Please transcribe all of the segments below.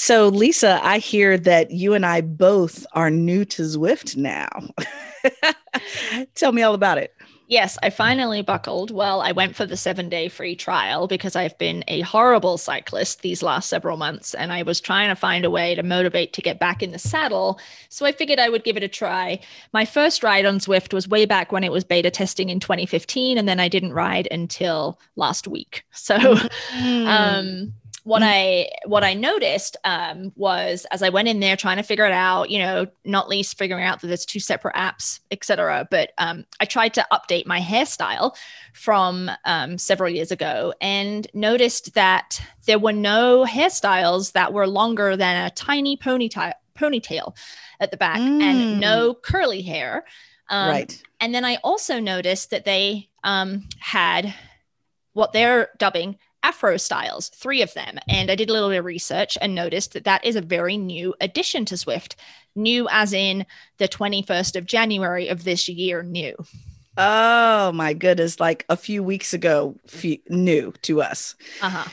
So, Lisa, I hear that you and I both are new to Zwift now. Tell me all about it. Yes, I finally buckled. Well, I went for the seven day free trial because I've been a horrible cyclist these last several months and I was trying to find a way to motivate to get back in the saddle. So I figured I would give it a try. My first ride on Zwift was way back when it was beta testing in 2015, and then I didn't ride until last week. So, mm. um, what mm. I what I noticed um, was as I went in there trying to figure it out, you know, not least figuring out that there's two separate apps, etc. But um, I tried to update my hairstyle from um, several years ago and noticed that there were no hairstyles that were longer than a tiny ponytail ponytail at the back mm. and no curly hair. Um, right. And then I also noticed that they um, had what they're dubbing Afro styles, three of them. And I did a little bit of research and noticed that that is a very new addition to Zwift, New as in the 21st of January of this year, new. Oh my goodness, like a few weeks ago, few, new to us. Uh-huh.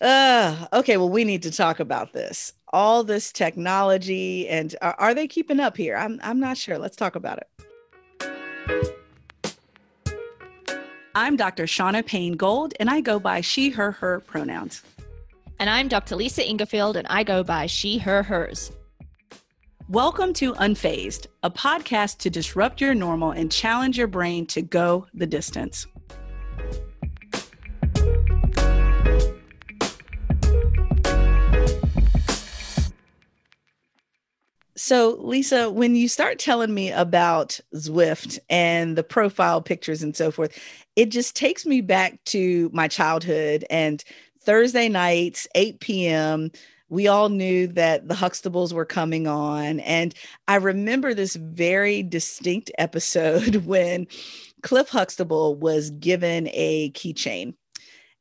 Uh, okay, well, we need to talk about this. All this technology, and are, are they keeping up here? I'm, I'm not sure. Let's talk about it. I'm Dr. Shauna Payne Gold, and I go by she, her, her pronouns. And I'm Dr. Lisa Ingarfield, and I go by she, her, hers. Welcome to Unfazed, a podcast to disrupt your normal and challenge your brain to go the distance. So, Lisa, when you start telling me about Zwift and the profile pictures and so forth, it just takes me back to my childhood and Thursday nights, 8 p.m. We all knew that the Huxtables were coming on. And I remember this very distinct episode when Cliff Huxtable was given a keychain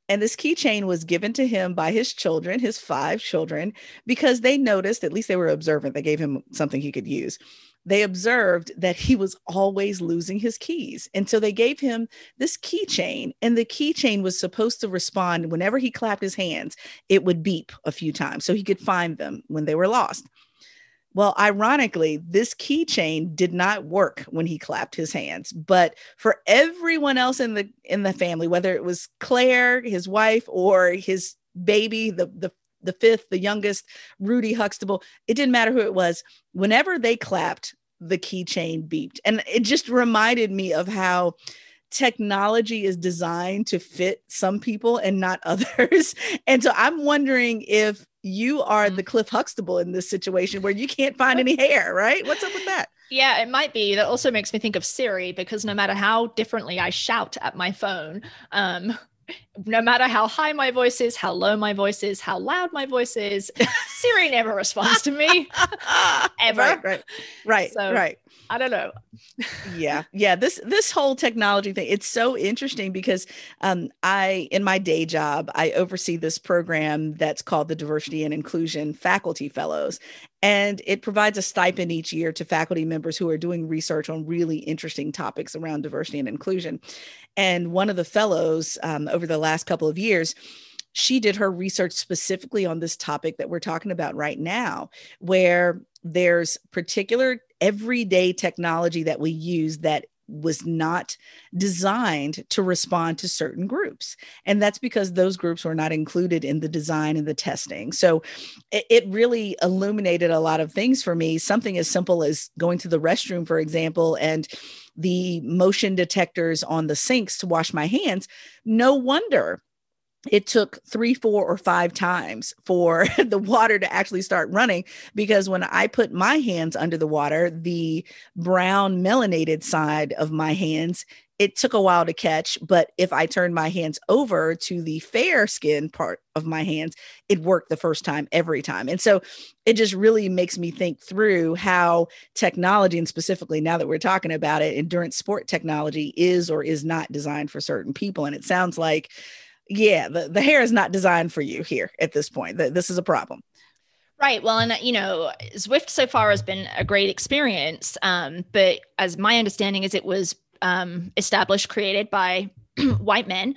and this keychain was given to him by his children, his five children, because they noticed, at least they were observant, they gave him something he could use. They observed that he was always losing his keys. And so they gave him this keychain, and the keychain was supposed to respond whenever he clapped his hands, it would beep a few times so he could find them when they were lost. Well, ironically, this keychain did not work when he clapped his hands, but for everyone else in the in the family, whether it was Claire, his wife, or his baby, the the the fifth, the youngest, Rudy Huxtable, it didn't matter who it was. Whenever they clapped, the keychain beeped. And it just reminded me of how technology is designed to fit some people and not others. and so I'm wondering if you are the mm. Cliff Huxtable in this situation where you can't find any hair, right? What's up with that? Yeah, it might be. That also makes me think of Siri because no matter how differently I shout at my phone, um, no matter how high my voice is, how low my voice is, how loud my voice is, Siri never responds to me ever. Right, right, right, so, right. I don't know. yeah, yeah. This this whole technology thing, it's so interesting because um, I, in my day job, I oversee this program that's called the Diversity and Inclusion Faculty Fellows, and it provides a stipend each year to faculty members who are doing research on really interesting topics around diversity and inclusion. And one of the fellows um, over the last couple of years she did her research specifically on this topic that we're talking about right now, where there's particular everyday technology that we use that was not designed to respond to certain groups. And that's because those groups were not included in the design and the testing. So it, it, really illuminated a lot of things for me. Something as simple as going to the restroom, for example, and the motion detectors on the sinks to wash my hands. No wonder it took three, four, or five times for the water to actually start running because when I put my hands under the water, the brown melanated side of my hands, it took a while to catch. But if I turned my hands over to the fair skin part of my hands, it worked the first time every time. And so it just really makes me think through how technology, and specifically now that we're talking about it, endurance sport technology is or is not designed for certain people. And it sounds like yeah, the, the hair is not designed for you here at this point. This is a problem. Right. Well, and you know, Zwift so far has been a great experience. Um, but as my understanding is, it was um, established, created by white men.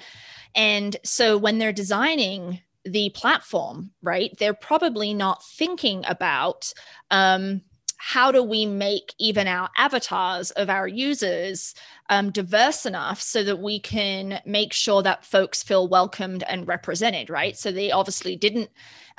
And so when they're designing the platform, right? They're probably not thinking about um, how do we make even our avatars of our users um, diverse enough so that we can make sure that folks feel welcomed and represented, right? So they obviously didn't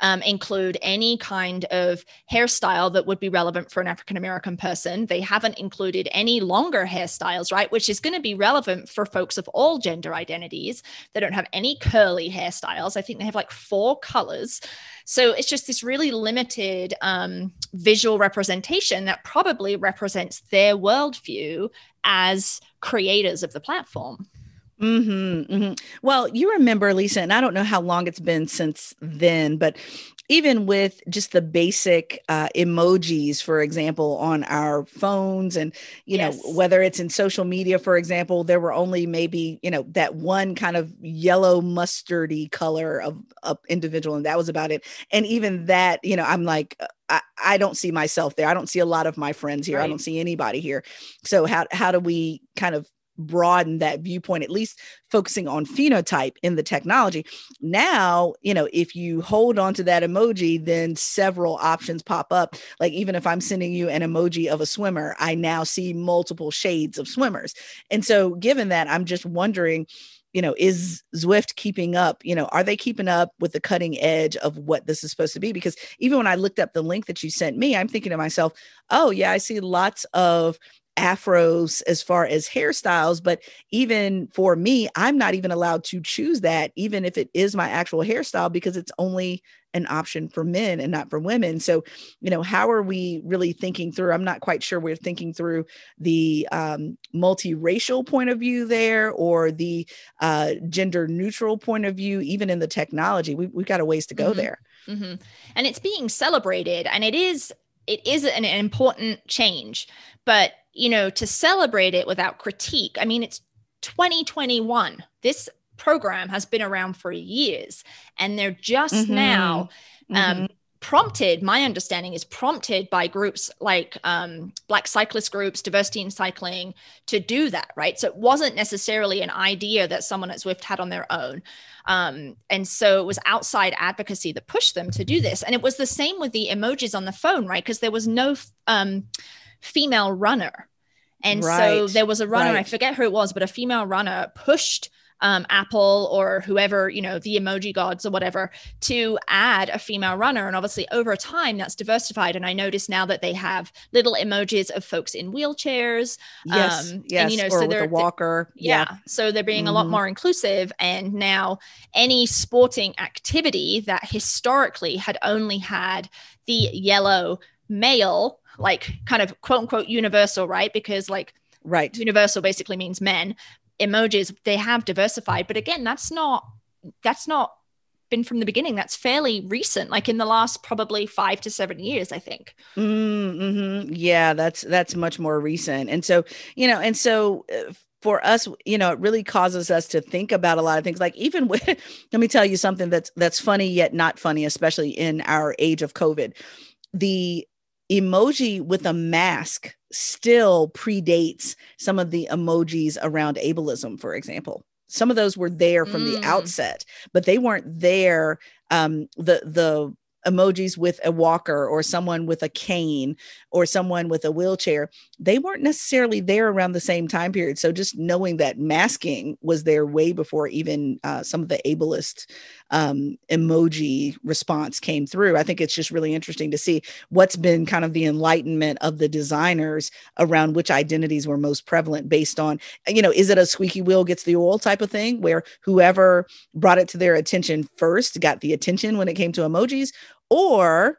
um, include any kind of hairstyle that would be relevant for an African American person. They haven't included any longer hairstyles, right? Which is going to be relevant for folks of all gender identities. They don't have any curly hairstyles. I think they have like four colors. So it's just this really limited um, visual representation that probably represents their worldview as creators of the platform. Mm-hmm, mm-hmm. Well, you remember, Lisa, and I don't know how long it's been since then, but even with just the basic uh, emojis, for example, on our phones, and you yes. know whether it's in social media, for example, there were only maybe you know that one kind of yellow mustardy color of, of individual, and that was about it. And even that, you know, I'm like, uh, I, I don't see myself there. I don't see a lot of my friends here. Right. I don't see anybody here. So how how do we kind of broaden that viewpoint, at least focusing on phenotype in the technology. Now, you know, if you hold on to that emoji, then several options pop up. Like even if I'm sending you an emoji of a swimmer, I now see multiple shades of swimmers. And so, given that, I'm just wondering you know is zwift keeping up you know are they keeping up with the cutting edge of what this is supposed to be because even when i looked up the link that you sent me i'm thinking to myself oh yeah i see lots of afros as far as hairstyles but even for me i'm not even allowed to choose that even if it is my actual hairstyle because it's only an option for men and not for women so you know how are we really thinking through i'm not quite sure we're thinking through the um, multiracial point of view there or the uh, gender neutral point of view even in the technology we, have got a ways to go mm-hmm. there mm-hmm. and it's being celebrated and it is it is an, an important change but you know, to celebrate it without critique. I mean, it's 2021. This program has been around for years, and they're just mm-hmm. now um, mm-hmm. prompted. My understanding is prompted by groups like um, Black cyclist groups, diversity in cycling, to do that. Right. So it wasn't necessarily an idea that someone at Zwift had on their own. Um, and so it was outside advocacy that pushed them to do this. And it was the same with the emojis on the phone, right? Because there was no um, female runner. And right. so there was a runner, right. I forget who it was, but a female runner pushed um, Apple or whoever, you know, the emoji gods or whatever, to add a female runner. And obviously, over time, that's diversified. And I notice now that they have little emojis of folks in wheelchairs. Yes, um, yes, and, you know, or so they're a walker. Yeah, yeah, so they're being mm-hmm. a lot mm-hmm. more inclusive. And now, any sporting activity that historically had only had the yellow male like kind of quote unquote universal, right? Because like right universal basically means men. Emojis they have diversified, but again, that's not that's not been from the beginning. That's fairly recent, like in the last probably five to seven years, I think. Mm-hmm. Yeah, that's that's much more recent. And so, you know, and so uh, for us, you know, it really causes us to think about a lot of things. Like even with, let me tell you something that's that's funny yet not funny, especially in our age of COVID. The emoji with a mask still predates some of the emojis around ableism, for example. Some of those were there from mm. the outset, but they weren't there. Um, the the emojis with a walker or someone with a cane or someone with a wheelchair, they weren't necessarily there around the same time period. So just knowing that masking was there way before even uh, some of the ableist um, emoji response came through. I think it's just really interesting to see what's been kind of the enlightenment of the designers around which identities were most prevalent based on, you know, is it a squeaky wheel gets the oil type of thing where whoever brought it to their attention first got the attention when it came to emojis? Or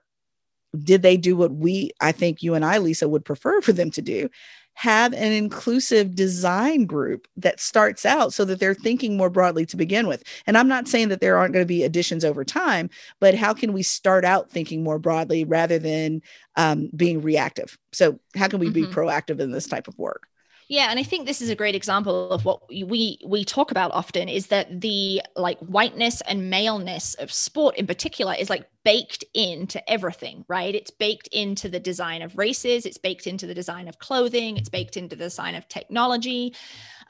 did they do what we, I think you and I, Lisa, would prefer for them to do? have an inclusive design group that starts out so that they're thinking more broadly to begin with. And I'm not saying that there aren't going to be additions over time, but how can we start out thinking more broadly rather than um, being reactive? So, how can we mm-hmm. be proactive in this type of work? Yeah, and I think this is a great example of what we we talk about often is that the like whiteness and maleness of sport in particular is like baked into everything, right? It's baked into the design of races, it's baked into the design of clothing, it's baked into the design of technology.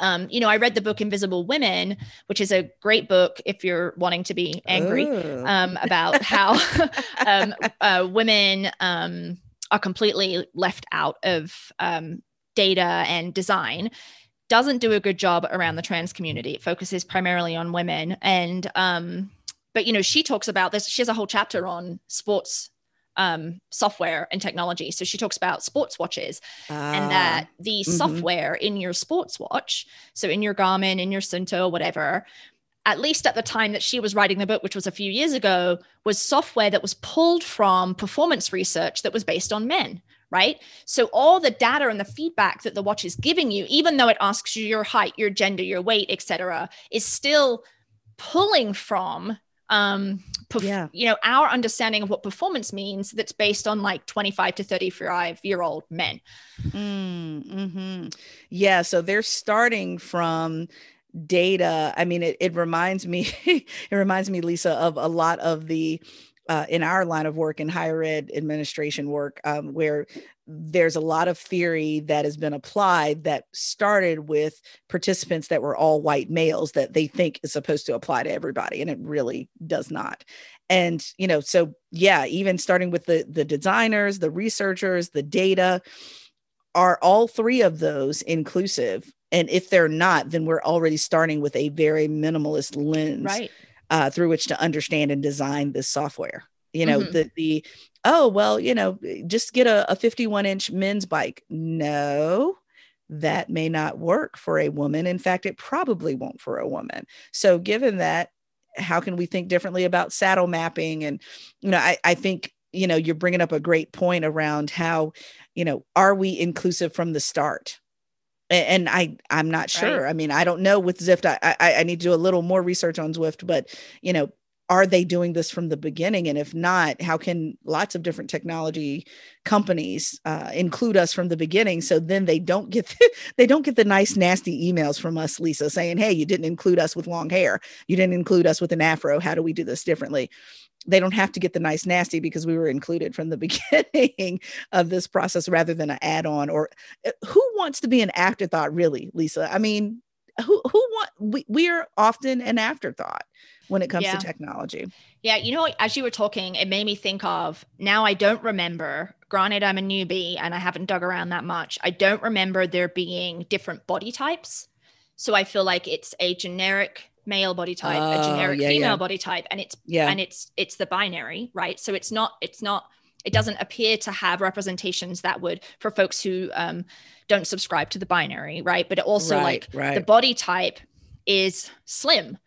Um, you know, I read the book Invisible Women, which is a great book if you're wanting to be angry um, about how um, uh, women um, are completely left out of um, data and design doesn't do a good job around the trans community. It focuses primarily on women. And, um, but, you know, she talks about this. She has a whole chapter on sports um, software and technology. So she talks about sports watches and that ah, the mm-hmm. software in your sports watch, so in your Garmin, in your Suunto, whatever, at least at the time that she was writing the book, which was a few years ago, was software that was pulled from performance research that was based on men right? So all the data and the feedback that the watch is giving you, even though it asks you your height, your gender, your weight, etc., is still pulling from um perf- yeah. you know our understanding of what performance means that's based on like 25 to 35 year old men mm, mm-hmm. yeah so they're starting from data i mean it, it reminds me it reminds me lisa of a lot of the uh, in our line of work in higher ed administration work um, where there's a lot of theory that has been applied that started with participants that were all white males that they think is supposed to apply to everybody and it really does not. And you know so yeah even starting with the the designers the researchers the data are all three of those inclusive? And if they're not then we're already starting with a very minimalist lens right uh, through which to understand and design this software. You know mm-hmm. the the oh well you know just get a, a 51 inch men's bike. No that may not work for a woman. In fact it probably won't for a woman. So given that how can we think differently about saddle mapping? And you know i, I think you know you're bringing up a great point around how you know are we inclusive from the start and I I'm not sure. Right. I mean, I don't know with Zwift. I, I I need to do a little more research on Zwift, but you know, are they doing this from the beginning? And if not, how can lots of different technology companies uh, include us from the beginning? So then they don't get the, they don't get the nice nasty emails from us, Lisa, saying, "Hey, you didn't include us with long hair. You didn't include us with an afro. How do we do this differently?" they don't have to get the nice nasty because we were included from the beginning of this process rather than an add-on or uh, who wants to be an afterthought really lisa i mean who who want we, we are often an afterthought when it comes yeah. to technology yeah you know as you were talking it made me think of now i don't remember granted i'm a newbie and i haven't dug around that much i don't remember there being different body types so i feel like it's a generic male body type, oh, a generic yeah, female yeah. body type, and it's yeah, and it's it's the binary, right? So it's not it's not it doesn't appear to have representations that would for folks who um, don't subscribe to the binary, right? But it also right, like right. the body type is slim.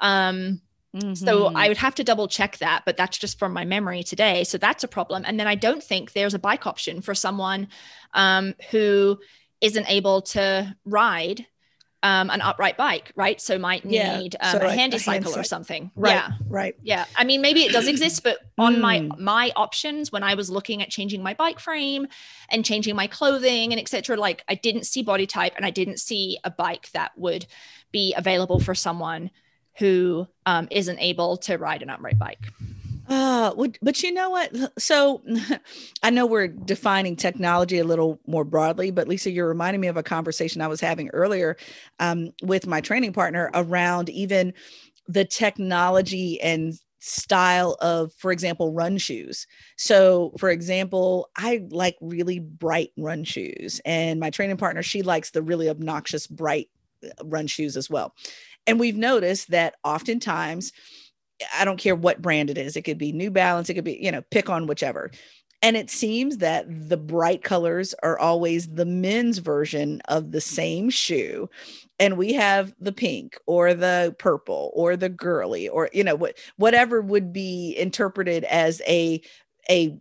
Um, Mm-hmm. So I would have to double check that, but that's just from my memory today. So that's a problem. And then I don't think there's a bike option for someone um, who isn't able to ride um, an upright bike, right? So might need yeah. um, so a like handy a cycle or something. Right, yeah, right. Yeah, I mean, maybe it does exist, but on mm. my my options when I was looking at changing my bike frame and changing my clothing and etc., like I didn't see body type and I didn't see a bike that would be available for someone who um, not able to ride an upright bike. Uh, but you know what? So I know we're defining technology a little more broadly, but Lisa, you're reminding me of a conversation I was having earlier um, with my training partner around even the technology and style of, for example, run shoes. So, for example, I like really bright run shoes, and my training partner, she likes the really obnoxious bright uh, run shoes as well. And we've noticed that oftentimes, I don't care what brand it is. It could be New Balance, it could be, you know, pick on whichever. And it seems that the bright colors are always the men's version of the same shoe. And we have the pink or the purple or the girly or, you know, what whatever would be interpreted as a a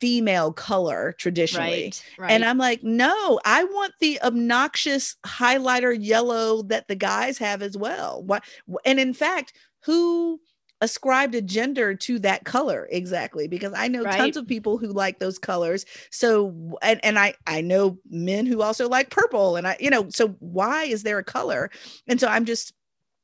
female color traditionally. Right, right. And I'm like, no, I want the obnoxious highlighter yellow that the guys have as well. What and in fact, who ascribed a gender to that color exactly because i know Right. tons of people who like those colors so and, and i i know men who also like purple and i you know so why is there a color? And so i'm just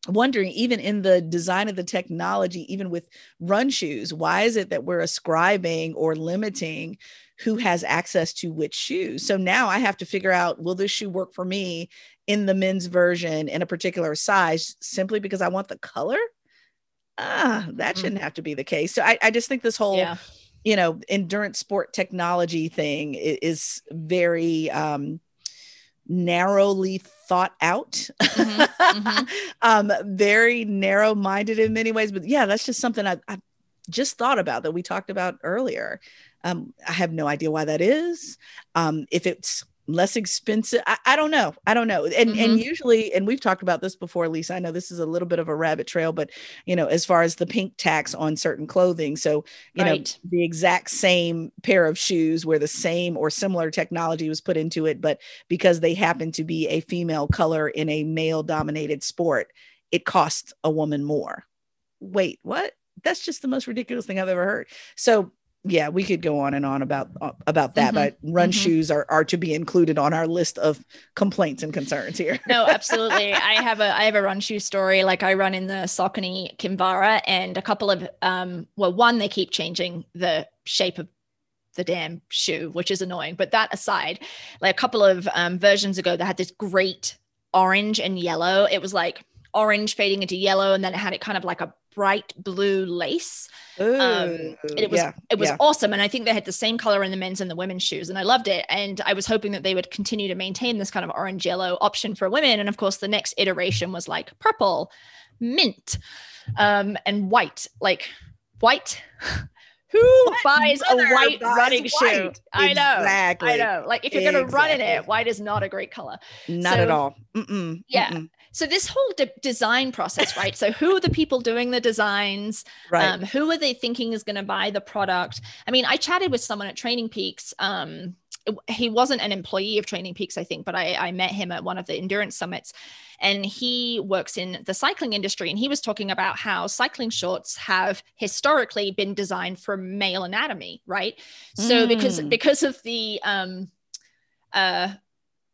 wondering even in the design of the technology even with run shoes why is it that we're ascribing or limiting who has access to which shoes? So now i have to figure out will this shoe work for me in the men's version in a particular size simply because i want the color ah that Mhm. shouldn't have to be the case so i, I just think this whole Yeah. you know endurance sport technology thing is very um narrowly thought out Mhm, mhm. um very narrow minded in many ways but yeah that's just something I, I just thought about that we talked about earlier um i have no idea why that is um if it's less expensive i, I don't know i don't know and and mm-hmm. usually and we've talked about this before lisa i know this is a little bit of a rabbit trail but you know as far as the pink tax on certain clothing so you Right. know the exact same pair of shoes where the same or similar technology was put into it but because they happen to be a female color in a male dominated sport it costs a woman more. Wait what? That's just the most ridiculous thing i've ever heard. So yeah we could go on and on about uh, about that Mhm, but run mhm. shoes are are to be included on our list of complaints and concerns here no, absolutely. I have a I have a run shoe story. Like I run in the Saucony Kinvara, and a couple of um, well, one they keep changing the shape of the damn shoe, which is annoying. But that aside, like a couple of um, versions ago, they had this great orange and yellow. It was like orange fading into yellow, and then it had it kind of like a bright blue lace. Ooh, it was yeah, it was yeah. awesome and i think they had the same color in the men's and the women's shoes and i loved it and i was hoping that they would continue to maintain this kind of orange yellow option for women and of course the next iteration was like purple mint um and white like white who buys a white buys running shoe white? i know Exactly. i know like if you're going to run in it white is not a great color not at all Mm-mm, Yeah. mm-mm. So this whole de- design process right? So who are the people doing the designs? Right. Um, who are they thinking is going to buy the product? I mean i chatted with someone at training peaks um, it- he wasn't an employee of training peaks i think but I, I met him at one of the endurance summits and he works in the cycling industry and he was talking about how cycling shorts have historically been designed for male anatomy right? So because Mm. because of the um, uh,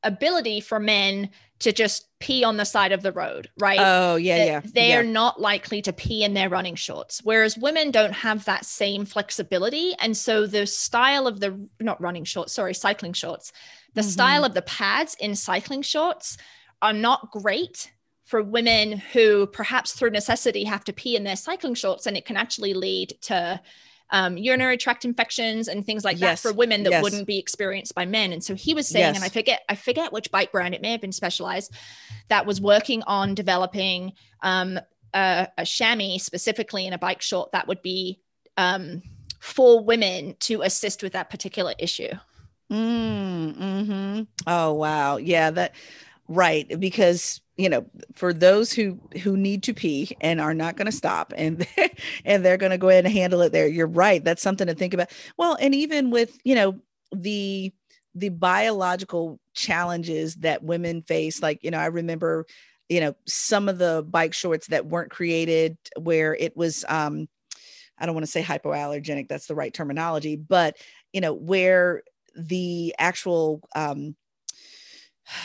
ability for men to just pee on the side of the road right oh yeah that yeah they yeah. are not likely to pee in their running shorts whereas women don't have that same flexibility and so the style of the not running shorts sorry cycling shorts the Mhm. style of the pads in cycling shorts are not great for women who perhaps through necessity have to pee in their cycling shorts and it can actually lead to um, urinary tract infections and things like Yes, that for women that yes. wouldn't be experienced by men and so he was saying and i forget i forget which bike brand it may have been specialized that was working on developing um, a, a chamois specifically in a bike short that would be um, for women to assist with that particular issue. Mm, hmm Oh wow, yeah, that right because you know for those who who need to pee and are not going to stop and and they're going to go ahead and handle it there. You're right. That's something to think about. Well, and even with you know the the biological challenges that women face, like you know, I remember you know some of the bike shorts that weren't created where it was um I don't want to say hypoallergenic, that's the right terminology, but you know, where the actual um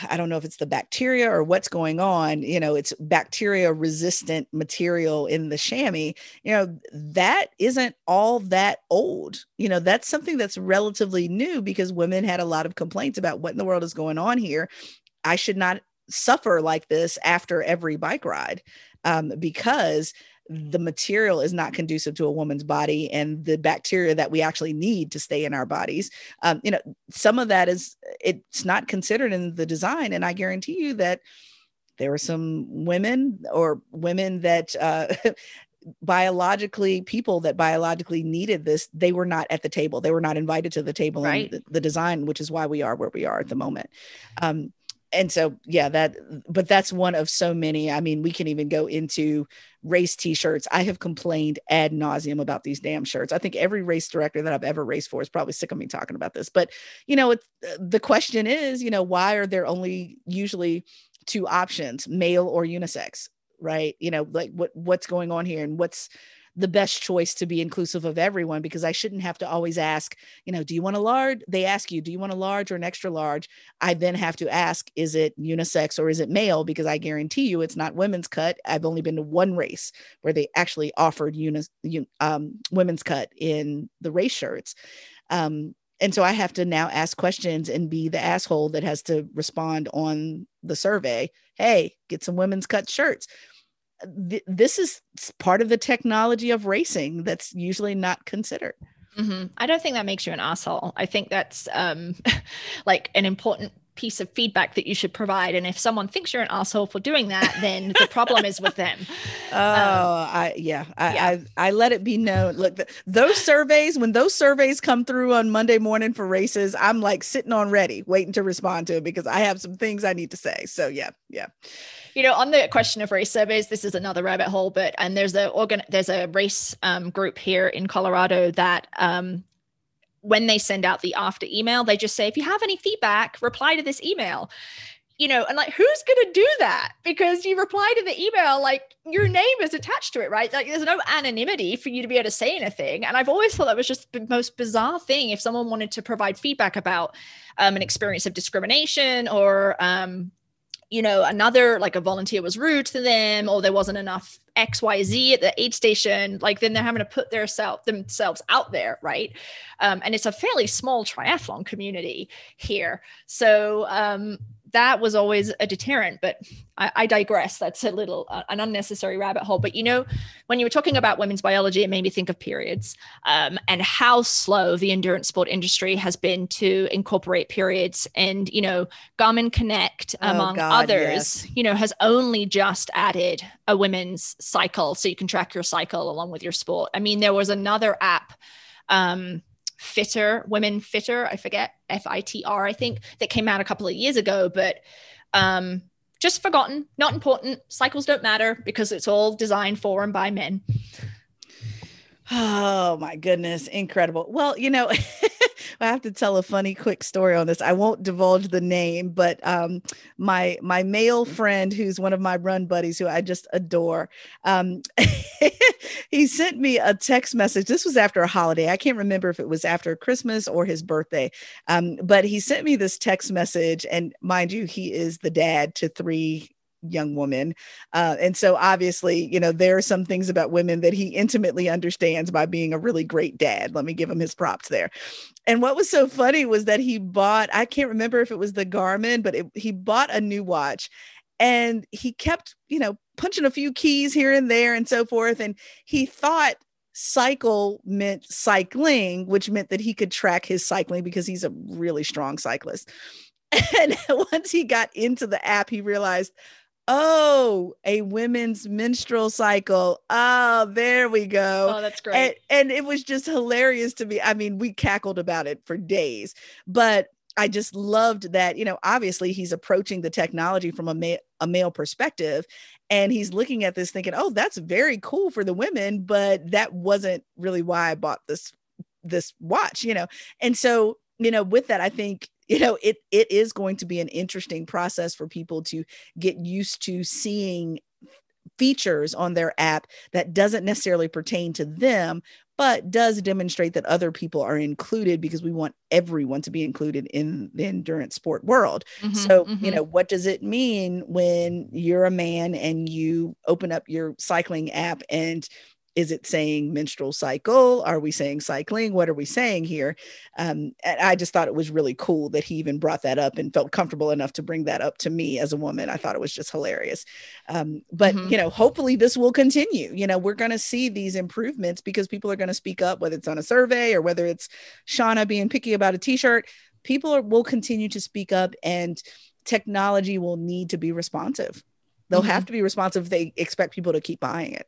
I don't know if it's the bacteria or what's going on, you know, it's bacteria resistant material in the chamois, you know, that isn't all that old. You know, that's something that's relatively new because women had a lot of complaints about what in the world is going on here. I should not suffer like this after every bike ride um, because the material is not conducive to a woman's body and the bacteria that we actually need to stay in our bodies. Um, you know some of that is it's not considered in the design and i guarantee you that there were some women or women that uh, biologically people that biologically needed this they were not at the table. They were not invited to the table Right. in the, the design which is why we are where we are at the moment. Um, and so yeah that but that's one of so many. I mean we can even go into race t-shirts. I have complained ad nauseum about these damn shirts. I think every race director that i've ever raced for is probably sick of me talking about this. But you know it's, uh, the question is you know why are there only usually two options male or unisex right? You know like what what's going on here and what's the best choice to be inclusive of everyone because I shouldn't have to always ask, you know, do you want a large? They ask you, do you want a large or an extra large? I then have to ask, is it unisex or is it male? Because I guarantee you it's not women's cut. I've only been to one race where they actually offered uni- um, women's cut in the race shirts. Um, and so I have to now ask questions and be the asshole that has to respond on the survey. Hey, get some women's cut shirts th- this is part of the technology of racing that's usually not considered. Mm-hmm. I don't think that makes you an asshole. I think that's um, like an important piece of feedback that you should provide. And if someone thinks you're an asshole for doing that, then the problem is with them. Oh, um, I yeah, I, yeah. I, I let it be known. Look, the, those surveys when those surveys come through on Monday morning for races, I'm like sitting on ready, waiting to respond to it because I have some things I need to say. So yeah, yeah you know, on the question of race surveys, this is another rabbit hole, but and there's a organ there's a race um, group here in Colorado that um, when they send out the after email, they just say, if you have any feedback, reply to this email. You know, and like who's gonna do that? Because you reply to the email, like your name is attached to it, right? Like there's no anonymity for you to be able to say anything. And I've always thought that was just the most bizarre thing. If someone wanted to provide feedback about um, an experience of discrimination or um, you know, another like a volunteer was rude to them or there wasn't enough XYZ at the aid station, like then they're having to put their self themselves out there, right? Um, and it's a fairly small triathlon community here. So um, that was always a deterrent but I, I digress. That's a little uh, an unnecessary rabbit hole. But you know when you were talking about women's biology it made me think of periods um, and how slow the endurance sport industry has been to incorporate periods. And you know garmin connect oh, among God, others yes. you know has only just added a women's cycle so you can track your cycle along with your sport. I mean there was another app um, Fitter, Women Fitter, I forget, F I T R, I think, that came out a couple of years ago, but um, just forgotten, not important. Cycles don't matter because it's all designed for and by men. Oh my goodness, incredible. Well, you know, I have to tell a funny quick story on this. I won't divulge the name, but um, my my male friend, who's one of my run buddies, who I just adore, um, he sent me a text message. This was after a holiday. I can't remember if it was after Christmas or his birthday, um, but he sent me this text message. And mind you, he is the dad to three young woman. Uh, and so obviously, you know, there are some things about women that he intimately understands by being a really great dad. Let me give him his props there. And what was so funny was that he bought, I can't remember if it was the Garmin, but it, he bought a new watch and he kept, you know, punching a few keys here and there and so forth. And he thought cycle meant cycling, which meant that he could track his cycling because he's a really strong cyclist. And once he got into the app, he realized, oh, a women's menstrual cycle. Oh, there we go. Oh, that's great. And, and it was just hilarious to me. I mean, we cackled about it for days, but I just loved that, you know, obviously he's approaching the technology from a, ma- a male perspective and he's looking at this thinking, "Oh, that's very cool for the women, but that wasn't really why I bought this this watch, you know." And so, you know, with that I think you know it it is going to be an interesting process for people to get used to seeing features on their app that doesn't necessarily pertain to them but does demonstrate that other people are included because we want everyone to be included in the endurance sport world. Mm-hmm, so, mm-hmm. you know, what does it mean when you're a man and you open up your cycling app and is it saying menstrual cycle? Are we saying cycling? What are we saying here? Um, and i just thought it was really cool that he even brought that up and felt comfortable enough to bring that up to me as a woman. I thought it was just hilarious. Um, but mm-hmm. you know hopefully this will continue. You know we're going to see these improvements because people are going to speak up whether it's on a survey or whether it's shauna being picky about a t-shirt. People are, will continue to speak up and technology will need to be responsive. They'll mm-hmm. have to be responsive if they expect people to keep buying it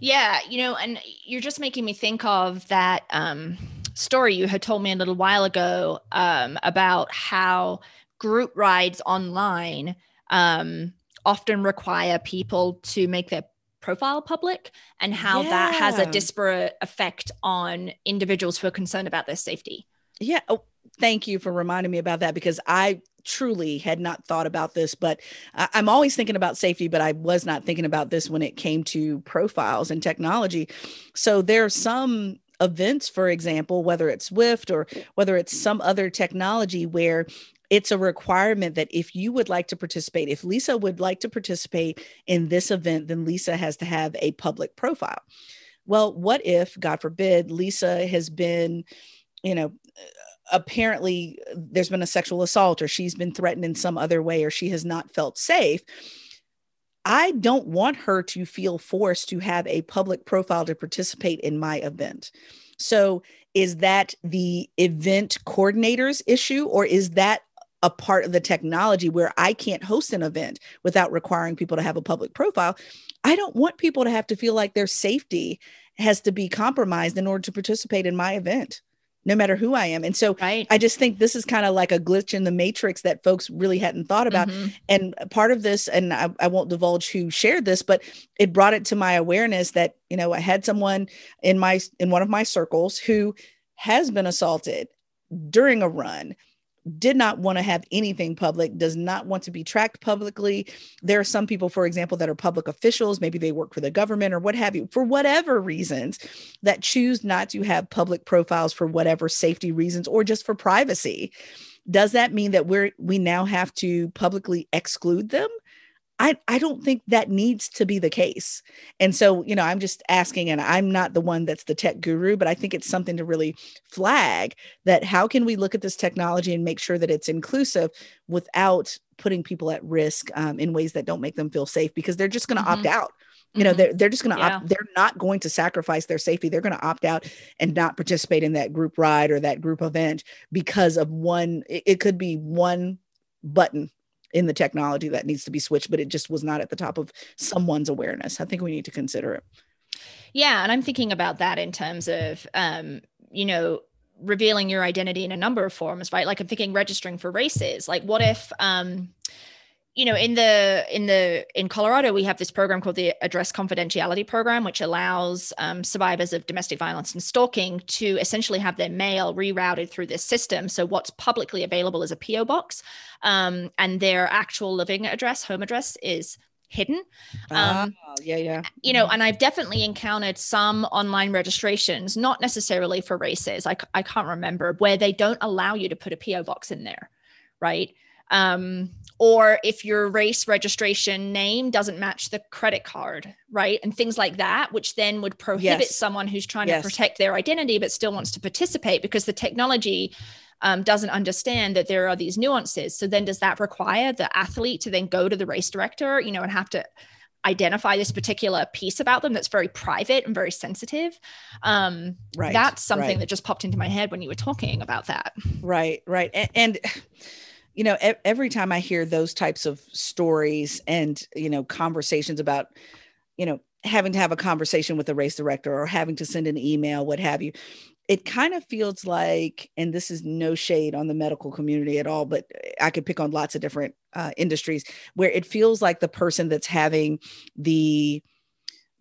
yeah, you know, and you're just making me think of that um, story you had told me a little while ago um, about how group rides online um, often require people to make their profile public and how yeah. that has a disparate effect on individuals who are concerned about their safety. Yeah. Oh, thank you for reminding me about that because I truly had not thought about this, but I'm always thinking about safety, but I was not thinking about this when it came to profiles and technology. So there are some events, for example, whether it's Zwift or whether it's some other technology where it's a requirement that if you would like to participate, if Lisa would like to participate in this event, then Lisa has to have a public profile. Well, what if, God forbid, Lisa has been, you know, apparently there's been a sexual assault or she's been threatened in some other way or she has not felt safe. I don't want her to feel forced to have a public profile to participate in my event. So, is that the event coordinator's issue, or is that a part of the technology where I can't host an event without requiring people to have a public profile? I don't want people to have to feel like their safety has to be compromised in order to participate in my event no matter who I am. And so right. I just think this is kind of like a glitch in the matrix that folks really hadn't thought about. Mm-hmm. And part of this, and I, I, won't divulge who shared this, but it brought it to my awareness that, you know, I had someone in my in one of my circles who has been assaulted during a run did not want to have anything public, does not want to be tracked publicly. There are some people, for example, that are public officials, maybe they work for the government or what have you, for whatever reasons, that choose not to have public profiles for whatever safety reasons or just for privacy. Does that mean that we're we now have to publicly exclude them? I, I don't think that needs to be the case. And so, you know, I'm just asking, and I'm not the one that's the tech guru, but I think it's something to really flag that how can we look at this technology and make sure that it's inclusive without putting people at risk um, in ways that don't make them feel safe because they're just going to mm-hmm. opt out. You know, mm-hmm. they're, they're just going to yeah. opt, they're not going to sacrifice their safety. They're going to opt out and not participate in that group ride or that group event because of one, it, it could be one button in the technology that needs to be switched, but it just was not at the top of someone's awareness. I think we need to consider it. Yeah. And I'm thinking about that in terms of, um, you know, revealing your identity in a number of forms, right? Like I'm thinking registering for races. Like, what if, um, you know in the in the in colorado we have this program called the address confidentiality program which allows um, survivors of domestic violence and stalking to essentially have their mail rerouted through this system so what's publicly available is a po box um, and their actual living address home address is hidden. Um, oh, yeah, yeah. You know, and I've definitely encountered some online registrations, not necessarily for races, I, I can't remember, where they don't allow you to put a PO box in there, right? Um, or if your race registration name doesn't match the credit card, right? And things like that, which then would prohibit yes. someone who's trying yes. to protect their identity but still wants to participate because the technology um, doesn't understand that there are these nuances. So then, does that require the athlete to then go to the race director, you know, and have to identify this particular piece about them that's very private and very sensitive um right that's something right. that just popped into my head when you were talking about that right right and, and you know every time i hear those types of stories and you know conversations about you know having to have a conversation with the race director or having to send an email what have you it kind of feels like and this is no shade on the medical community at all but i could pick on lots of different uh, industries where it feels like the person that's having the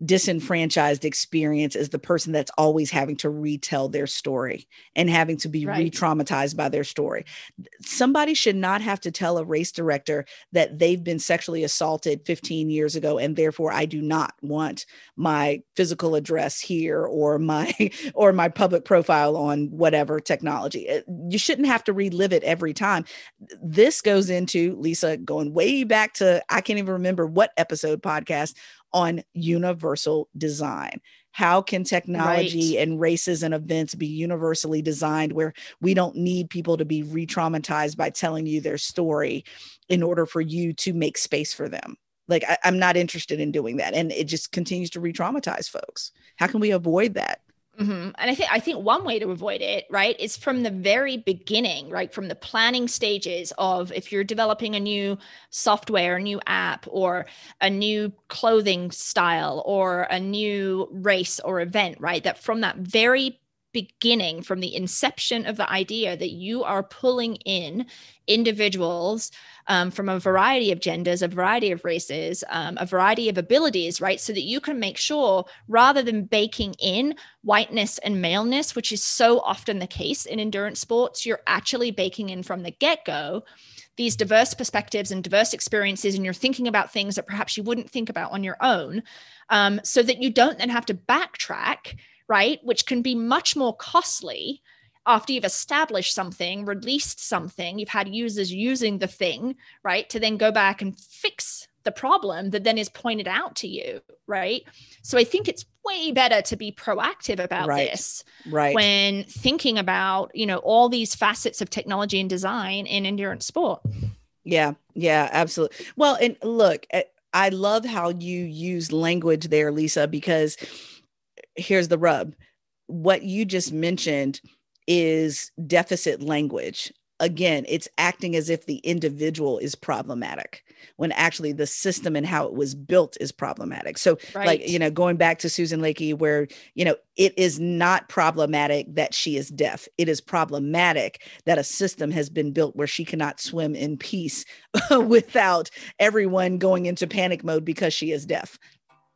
disenfranchised experience is the person that's always having to retell their story and having to be right. re-traumatized by their story. Somebody should not have to tell a race director that they've been sexually assaulted 15 years ago and therefore I do not want my physical address here or my or my public profile on whatever technology. Uh, you shouldn't have to relive it every time. This goes into Lisa going way back to I can't even remember what episode podcast on universal design. How can technology right. and races and events be universally designed where we don't need people to be re traumatized by telling you their story in order for you to make space for them? Like, I, am not interested in doing that. And it just continues to re traumatize folks. How can we avoid that? Mm-hmm. And I think I think one way to avoid it, right, is from the very beginning, right, from the planning stages of if you're developing a new software, a new app, or a new clothing style, or a new race or event, right, that from that very beginning from the inception of the idea that you are pulling in individuals um, from a variety of genders, a variety of races, um, a variety of abilities, right? So that you can make sure rather than baking in whiteness and maleness, which is so often the case in endurance sports, you're actually baking in from the get go these diverse perspectives and diverse experiences, and you're thinking about things that perhaps you wouldn't think about on your own, um, so that you don't then have to backtrack right? Which can be much more costly after you've established something, released something, you've had users using the thing, right? To then go back and fix the problem that then is pointed out to you, right? So I think it's way better to be proactive about right. this right when thinking about, you know, all these facets of technology and design in endurance sport. Yeah, yeah, absolutely. Well, and look, eh, I love how you use language there, Lisa, because here's the rub. What you just mentioned is deficit language. Again it's acting as if the individual is problematic when actually the system and how it was built is problematic. So right. like you know going back to susan lakey where you know it is not problematic that she is deaf. It is problematic that a system has been built where she cannot swim in peace without everyone going into panic mode because she is deaf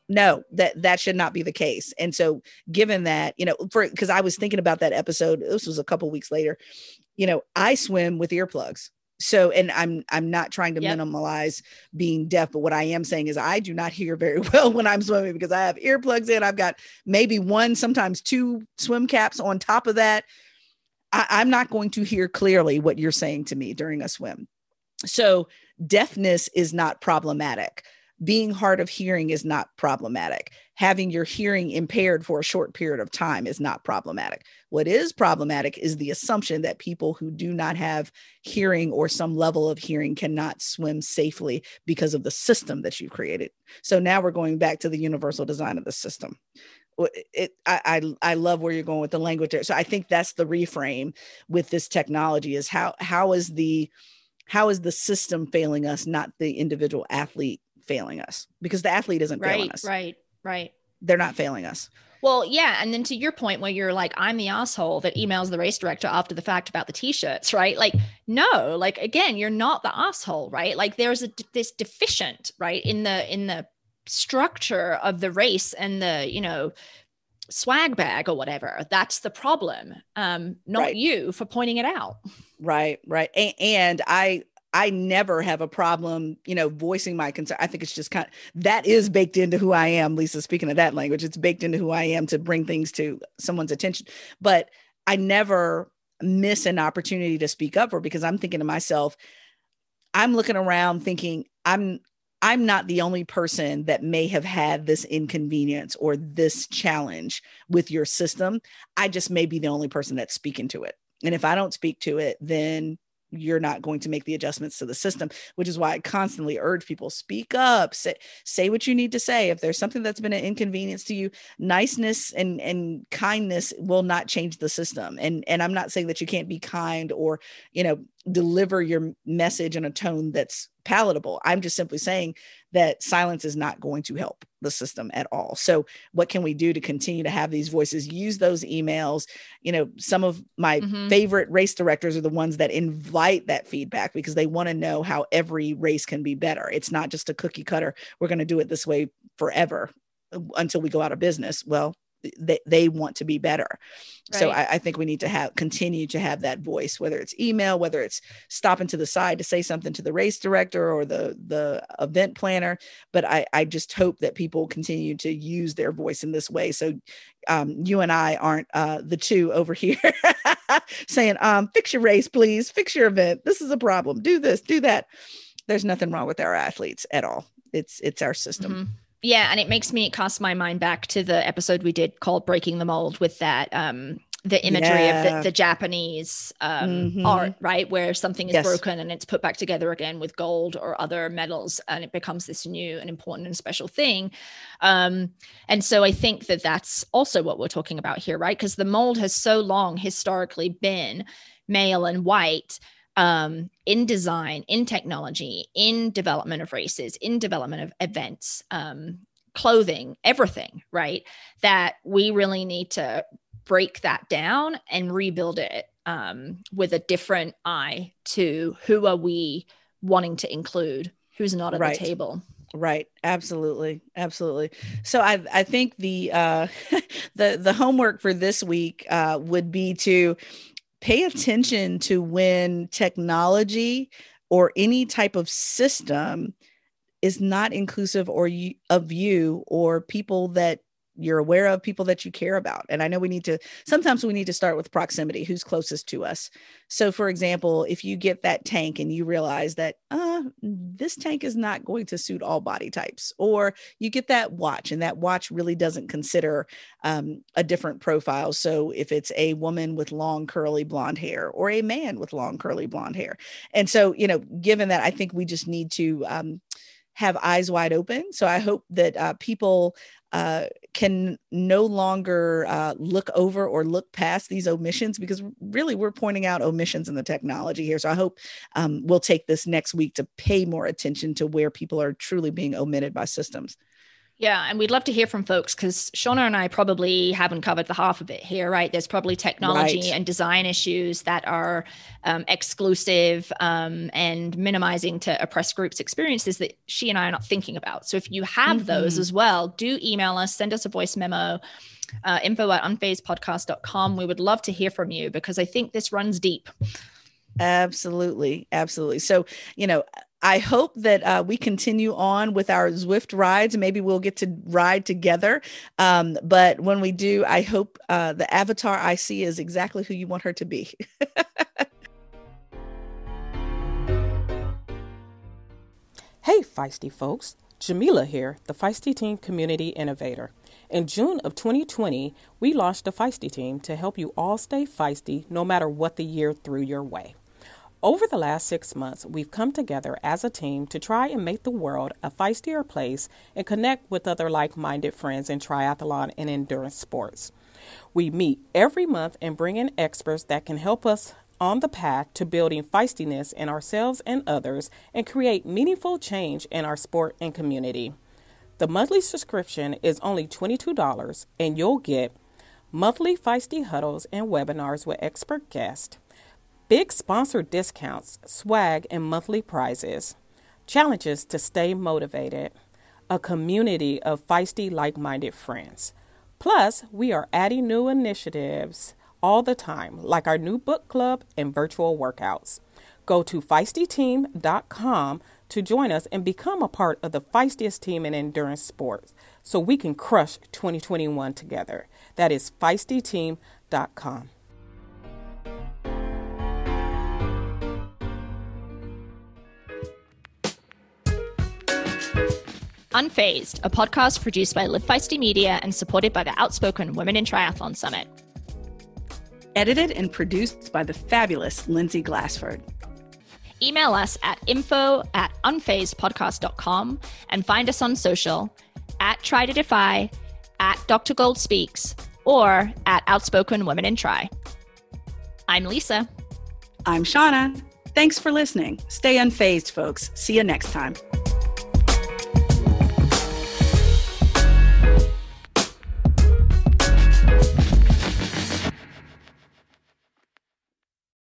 no that that should not be the case. And so given that you know for because i was thinking about that episode this was a couple weeks later you know i swim with earplugs. So and i'm i'm not trying to yep. minimize being deaf but what i am saying is i do not hear very well when i'm swimming because i have earplugs in. I've got maybe one sometimes two swim caps on top of that. I, i'm not going to hear clearly what you're saying to me during a swim. So deafness is not problematic being hard of hearing is not problematic. Having your hearing impaired for a short period of time is not problematic. What is problematic is the assumption that people who do not have hearing or some level of hearing cannot swim safely because of the system that you created. So now we're going back to the universal design of the system. It, I, I, I love where you're going with the language there. So I think that's the reframe with this technology is how how is the how is the system failing us, not the individual athlete failing us because the athlete isn't right, failing us. Right, right. They're not failing us. Well, yeah. And then to your point, where you're like, I'm the asshole that emails the race director after the fact about the t-shirts, right? Like, no, like again, you're not the asshole, right? Like there's a this deficient, right, in the in the structure of the race and the, you know, swag bag or whatever. That's the problem. Um, not right. you for pointing it out. Right, right. And, and I I never have a problem, you know, voicing my concern. I think it's just kind of that is baked into who I am, Lisa. Speaking of that language, it's baked into who I am to bring things to someone's attention. But I never miss an opportunity to speak up for because I'm thinking to myself, I'm looking around thinking I'm I'm not the only person that may have had this inconvenience or this challenge with your system. I just may be the only person that's speaking to it. And if I don't speak to it, then you're not going to make the adjustments to the system which is why i constantly urge people speak up say say what you need to say. If there's something that's been an inconvenience to you niceness and and kindness will not change the system. And and i'm not saying that you can't be kind or you know deliver your message in a tone that's palatable. I'm just simply saying that silence is not going to help the system at all. So, what can we do to continue to have these voices? Use those emails. You know, some of my mm-hmm. favorite race directors are the ones that invite that feedback because they want to know how every race can be better. It's not just a cookie cutter. We're going to do it this way forever uh, until we go out of business. Well, they, they want to be better. Right. so I, I, think we need to have continue to have that voice whether it's email whether it's stopping to the side to say something to the race director or the the event planner. But i i just hope that people continue to use their voice in this way. So um, you and i aren't uh, the two over here saying um, fix your race please. Fix your event. This is a problem. Do this do that. There's nothing wrong with our athletes at all. It's it's our system. Mm-hmm yeah and it makes me cast my mind back to the episode we did called breaking the mold with that um the imagery yeah. of the, the japanese um, mm-hmm. art right where something is yes. broken and it's put back together again with gold or other metals and it becomes this new and important and special thing um, and so i think that that's also what we're talking about here right because the mold has so long historically been male and white um, in design, in technology, in development of races, in development of events, um, clothing, everything, right? That we really need to break that down and rebuild it um, with a different eye to who are we wanting to include, who's not at right. the table. Right. Absolutely. Absolutely. So I I think the uh the the homework for this week uh would be to pay attention to when technology or any type of system is not inclusive or you, of you or people that you're aware of people that you care about and i know we need to sometimes we need to start with proximity who's closest to us. So for example if you get that tank and you realize that uh, this tank is not going to suit all body types or you get that watch and that watch really doesn't consider um, a different profile. So if it's a woman with long curly blonde hair or a man with long curly blonde hair. And so you know given that i think we just need to um, have eyes wide open. So I hope that uh, people uh, can no longer uh, look over or look past these omissions because really we're pointing out omissions in the technology here. So I hope um, we'll take this next week to pay more attention to where people are truly being omitted by systems. Yeah, and we'd love to hear from folks because Shauna and I probably haven't covered the half of it here, right? There's probably technology right. and design issues that are um, exclusive um, and minimizing to oppressed groups' experiences that she and I are not thinking about. So if you have mm-hmm. those as well, do email us, send us a voice memo. Uh, info at unfazedpodcast.com. We would love to hear from you because I think this runs deep. Absolutely. Absolutely. So, you know, I hope that uh, we continue on with our Zwift rides. Maybe we'll get to ride together. Um, but when we do, I hope uh, the avatar I see is exactly who you want her to be. hey, feisty folks. Jamila here, the Feisty Team Community Innovator. In June of 2020, we launched the Feisty Team to help you all stay feisty no matter what the year threw your way. Over the last six months, we've come together as a team to try and make the world a feistier place and connect with other like minded friends in triathlon and endurance sports. We meet every month and bring in experts that can help us on the path to building feistiness in ourselves and others and create meaningful change in our sport and community. The monthly subscription is only $22 and you'll get monthly feisty huddles and webinars with expert guests Big sponsor discounts, swag, and monthly prizes. Challenges to stay motivated. A community of feisty, like minded friends. Plus, we are adding new initiatives all the time, like our new book club and virtual workouts. Go to feistyteam.com to join us and become a part of the feistiest team in endurance sports so we can crush 2021 together. That is feistyteam.com. Unfazed, a podcast produced by Live Feisty Media and supported by the Outspoken Women in Triathlon Summit. Edited and produced by the fabulous Lindsay Glassford. Email us at info at unfazedpodcast.com and find us on social at Tri to Defy, at Dr. Gold Speaks, or at Outspoken Women in Tri. I'm Lisa. I'm Shauna. Thanks for listening. Stay unfazed, folks. See you next time.